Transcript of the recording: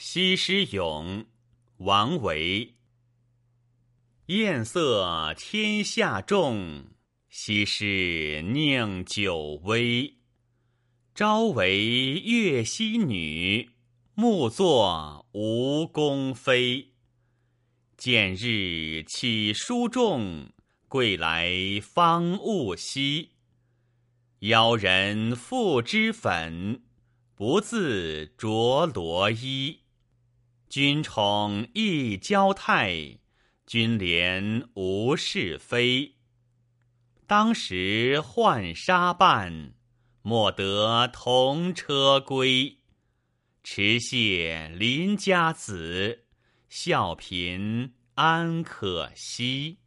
西施咏，王维。艳色天下重，西施宁久微。朝为越溪女，暮作吴宫妃。见日起书重，归来方悟稀。邀人复脂粉，不自着罗衣。君宠亦骄态，君怜无是非。当时浣纱伴，莫得同车归。持谢邻家子，笑贫安可惜。